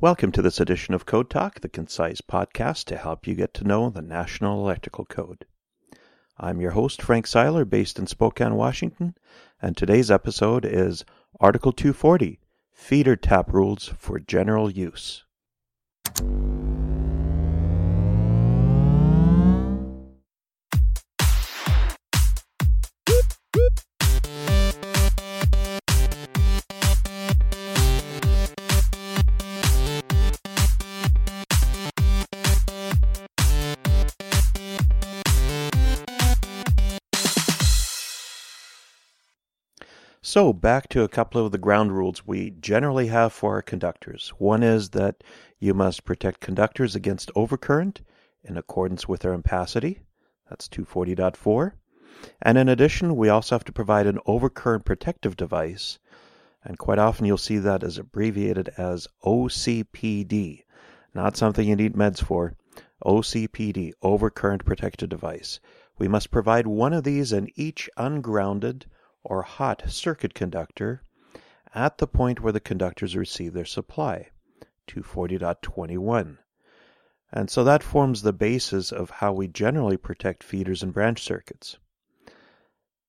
Welcome to this edition of Code Talk, the concise podcast to help you get to know the National Electrical Code. I'm your host, Frank Seiler, based in Spokane, Washington, and today's episode is Article 240 Feeder Tap Rules for General Use. So, back to a couple of the ground rules we generally have for our conductors. One is that you must protect conductors against overcurrent in accordance with their ampacity. That's 240.4. And in addition, we also have to provide an overcurrent protective device. And quite often you'll see that as abbreviated as OCPD. Not something you need meds for. OCPD, overcurrent protective device. We must provide one of these in each ungrounded or hot circuit conductor at the point where the conductors receive their supply, 240.21. And so that forms the basis of how we generally protect feeders and branch circuits.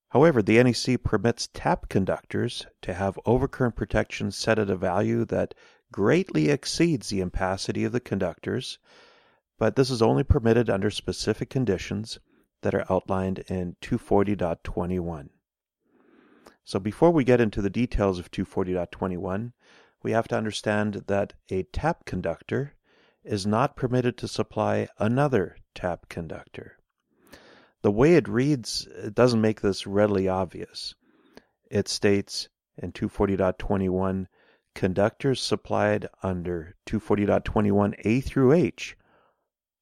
However, the NEC permits tap conductors to have overcurrent protection set at a value that greatly exceeds the ampacity of the conductors, but this is only permitted under specific conditions that are outlined in 240.21. So before we get into the details of 240.21, we have to understand that a tap conductor is not permitted to supply another tap conductor. The way it reads it doesn't make this readily obvious. It states in 240.21 conductors supplied under 240.21a through h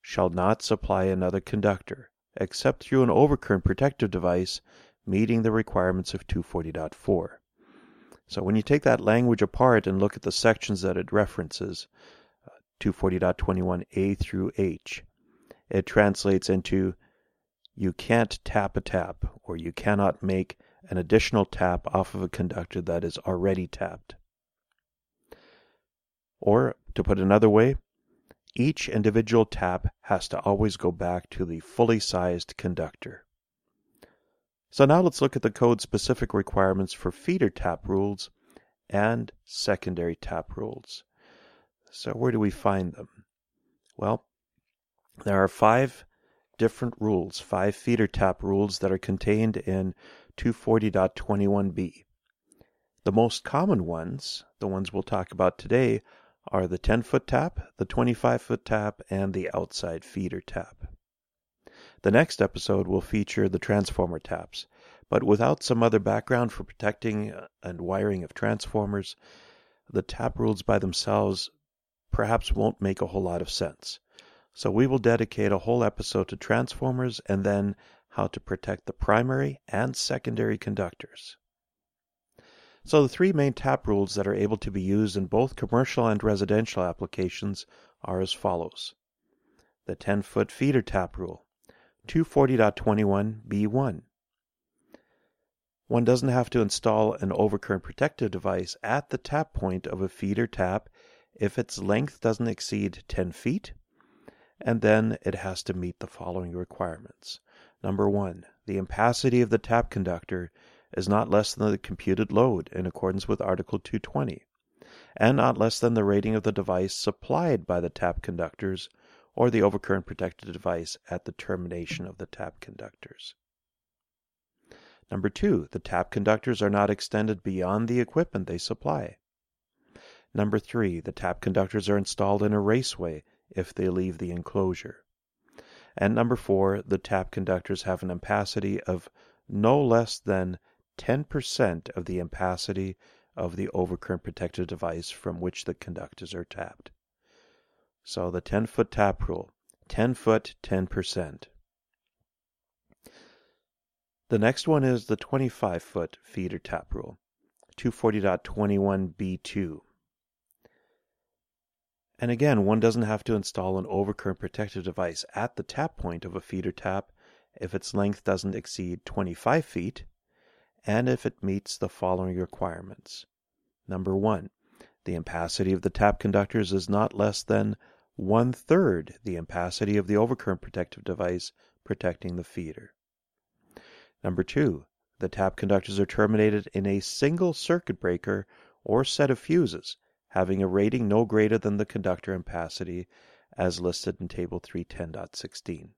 shall not supply another conductor except through an overcurrent protective device meeting the requirements of 240.4. So when you take that language apart and look at the sections that it references, uh, 240.21a through h, it translates into you can't tap a tap or you cannot make an additional tap off of a conductor that is already tapped. Or, to put another way, each individual tap has to always go back to the fully sized conductor. So now let's look at the code specific requirements for feeder tap rules and secondary tap rules. So where do we find them? Well, there are five different rules, five feeder tap rules that are contained in 240.21b. The most common ones, the ones we'll talk about today, are the 10 foot tap, the 25 foot tap, and the outside feeder tap. The next episode will feature the transformer taps, but without some other background for protecting uh, and wiring of transformers, the tap rules by themselves perhaps won't make a whole lot of sense. So we will dedicate a whole episode to transformers and then how to protect the primary and secondary conductors. So the three main tap rules that are able to be used in both commercial and residential applications are as follows. The 10 foot feeder tap rule. 240.21b1. One doesn't have to install an overcurrent protective device at the tap point of a feeder tap if its length doesn't exceed 10 feet, and then it has to meet the following requirements. Number one, the ampacity of the tap conductor is not less than the computed load in accordance with Article 220, and not less than the rating of the device supplied by the tap conductors or the overcurrent protected device at the termination of the tap conductors. Number two, the tap conductors are not extended beyond the equipment they supply. Number three, the tap conductors are installed in a raceway if they leave the enclosure. And number four, the tap conductors have an ampacity of no less than 10% of the ampacity of the overcurrent protected device from which the conductors are tapped. So the 10 foot tap rule 10 foot, 10%. The next one is the 25 foot feeder tap rule 240.21b2. And again, one doesn't have to install an overcurrent protective device at the tap point of a feeder tap if its length doesn't exceed 25 feet and if it meets the following requirements. Number one, The ampacity of the tap conductors is not less than one third the ampacity of the overcurrent protective device protecting the feeder. Number two, the tap conductors are terminated in a single circuit breaker or set of fuses having a rating no greater than the conductor ampacity as listed in Table 310.16.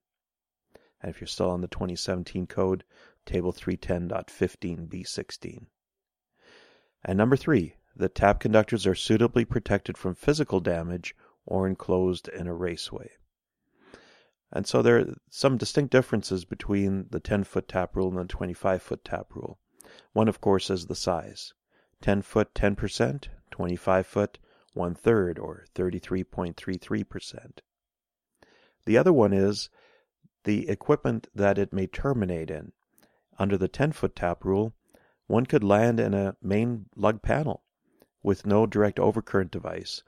And if you're still on the 2017 code, Table 310.15b16. And number three, the tap conductors are suitably protected from physical damage or enclosed in a raceway. And so there are some distinct differences between the 10 foot tap rule and the 25 foot tap rule. One, of course, is the size 10 foot 10%, 25 foot one third or 33.33%. The other one is the equipment that it may terminate in. Under the 10 foot tap rule, one could land in a main lug panel with no direct overcurrent device,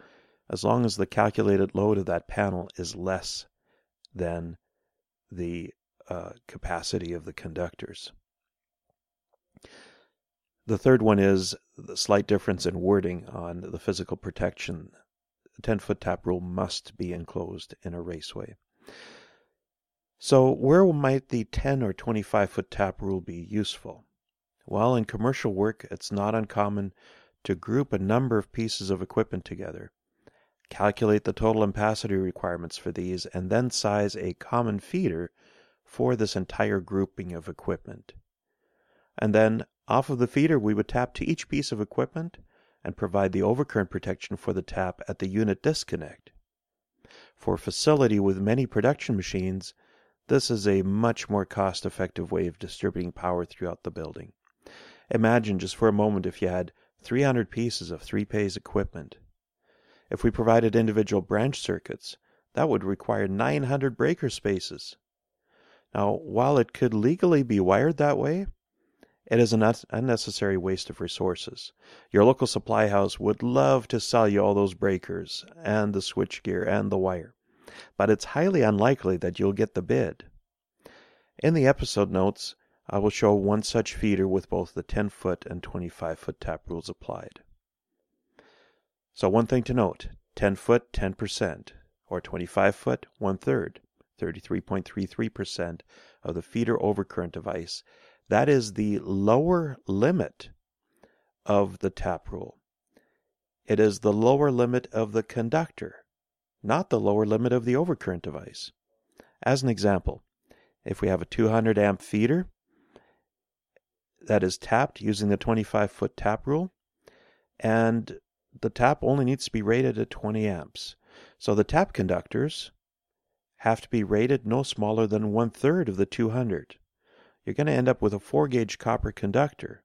as long as the calculated load of that panel is less than the uh, capacity of the conductors. The third one is the slight difference in wording on the physical protection. The 10 foot tap rule must be enclosed in a raceway. So, where might the 10 or 25 foot tap rule be useful? Well, in commercial work, it's not uncommon to group a number of pieces of equipment together, calculate the total ampacity requirements for these, and then size a common feeder for this entire grouping of equipment. And then off of the feeder, we would tap to each piece of equipment and provide the overcurrent protection for the tap at the unit disconnect. For a facility with many production machines, this is a much more cost effective way of distributing power throughout the building. Imagine just for a moment if you had 300 pieces of three phase equipment. If we provided individual branch circuits, that would require 900 breaker spaces. Now, while it could legally be wired that way, it is an unnecessary waste of resources. Your local supply house would love to sell you all those breakers and the switchgear and the wire, but it's highly unlikely that you'll get the bid. In the episode notes, I will show one such feeder with both the 10 foot and 25 foot tap rules applied. So one thing to note, 10 foot 10% or 25 foot one third, 33.33% of the feeder overcurrent device. That is the lower limit of the tap rule. It is the lower limit of the conductor, not the lower limit of the overcurrent device. As an example, if we have a 200 amp feeder, that is tapped using the 25 foot tap rule. And the tap only needs to be rated at 20 amps. So the tap conductors have to be rated no smaller than one third of the 200. You're going to end up with a 4 gauge copper conductor.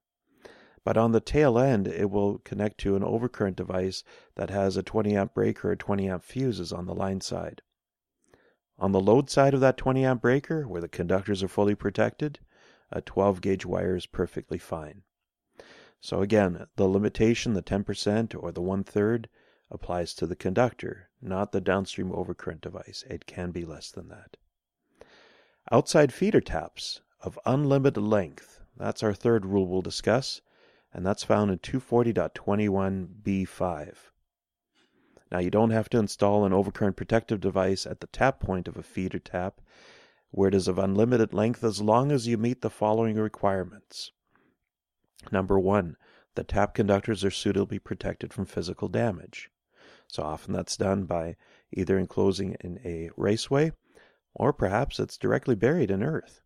But on the tail end, it will connect to an overcurrent device that has a 20 amp breaker or 20 amp fuses on the line side. On the load side of that 20 amp breaker, where the conductors are fully protected, a 12 gauge wire is perfectly fine. So again, the limitation, the 10% or the one third, applies to the conductor, not the downstream overcurrent device. It can be less than that. Outside feeder taps of unlimited length. That's our third rule we'll discuss, and that's found in 240.21b5. Now, you don't have to install an overcurrent protective device at the tap point of a feeder tap where it is of unlimited length as long as you meet the following requirements. Number one, the tap conductors are suitably protected from physical damage. So often that's done by either enclosing in a raceway or perhaps it's directly buried in earth.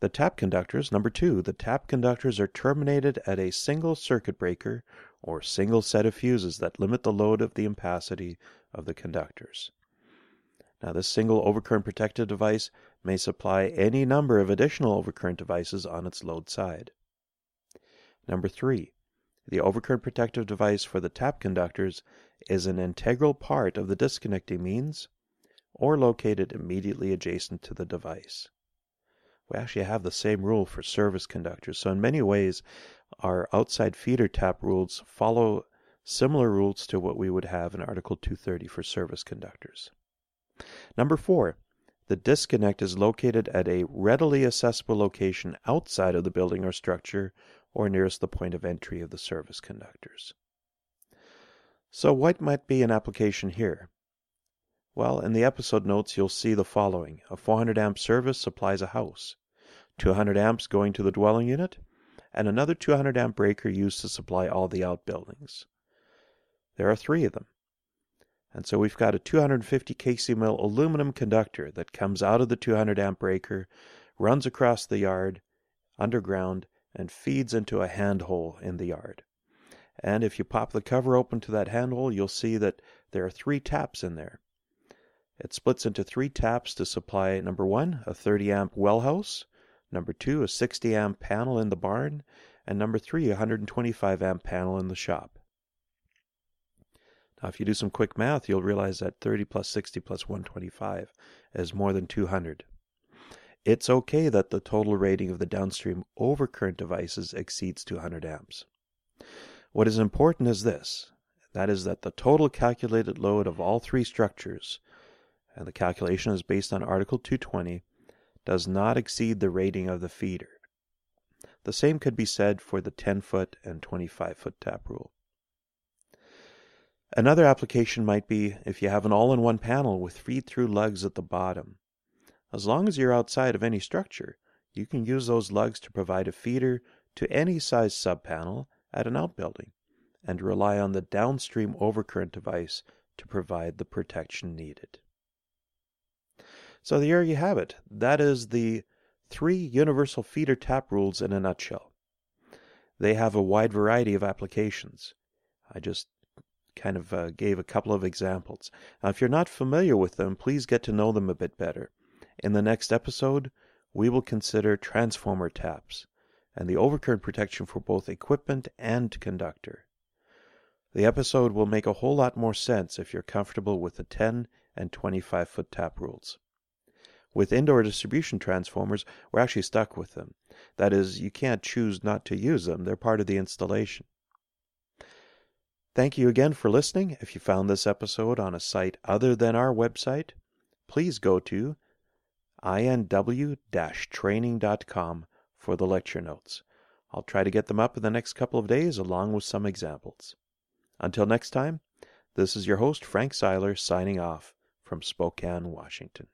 The tap conductors, number two, the tap conductors are terminated at a single circuit breaker or single set of fuses that limit the load of the ampacity of the conductors. Now, this single overcurrent protective device may supply any number of additional overcurrent devices on its load side. Number three, the overcurrent protective device for the tap conductors is an integral part of the disconnecting means or located immediately adjacent to the device. We actually have the same rule for service conductors. So, in many ways, our outside feeder tap rules follow similar rules to what we would have in Article 230 for service conductors. Number four, the disconnect is located at a readily accessible location outside of the building or structure or nearest the point of entry of the service conductors. So what might be an application here? Well, in the episode notes, you'll see the following. A 400 amp service supplies a house, 200 amps going to the dwelling unit, and another 200 amp breaker used to supply all the outbuildings. There are three of them. And so we've got a 250 kc mil aluminum conductor that comes out of the 200 amp breaker, runs across the yard, underground, and feeds into a handhole in the yard. And if you pop the cover open to that handhole, you'll see that there are three taps in there. It splits into three taps to supply number one, a 30 amp well house, number two, a 60 amp panel in the barn, and number three, a 125 amp panel in the shop. Now, if you do some quick math, you'll realize that 30 plus 60 plus 125 is more than 200. It's okay that the total rating of the downstream overcurrent devices exceeds 200 amps. What is important is this that is, that the total calculated load of all three structures, and the calculation is based on Article 220, does not exceed the rating of the feeder. The same could be said for the 10 foot and 25 foot tap rule. Another application might be if you have an all in one panel with feed through lugs at the bottom. As long as you're outside of any structure, you can use those lugs to provide a feeder to any size subpanel at an outbuilding and rely on the downstream overcurrent device to provide the protection needed. So there you have it. That is the three universal feeder tap rules in a nutshell. They have a wide variety of applications. I just kind of uh, gave a couple of examples. Now, if you're not familiar with them, please get to know them a bit better. In the next episode, we will consider transformer taps and the overcurrent protection for both equipment and conductor. The episode will make a whole lot more sense if you're comfortable with the 10 and 25 foot tap rules. With indoor distribution transformers, we're actually stuck with them. That is, you can't choose not to use them, they're part of the installation. Thank you again for listening. If you found this episode on a site other than our website, please go to inw-training.com for the lecture notes. I'll try to get them up in the next couple of days along with some examples. Until next time, this is your host, Frank Seiler, signing off from Spokane, Washington.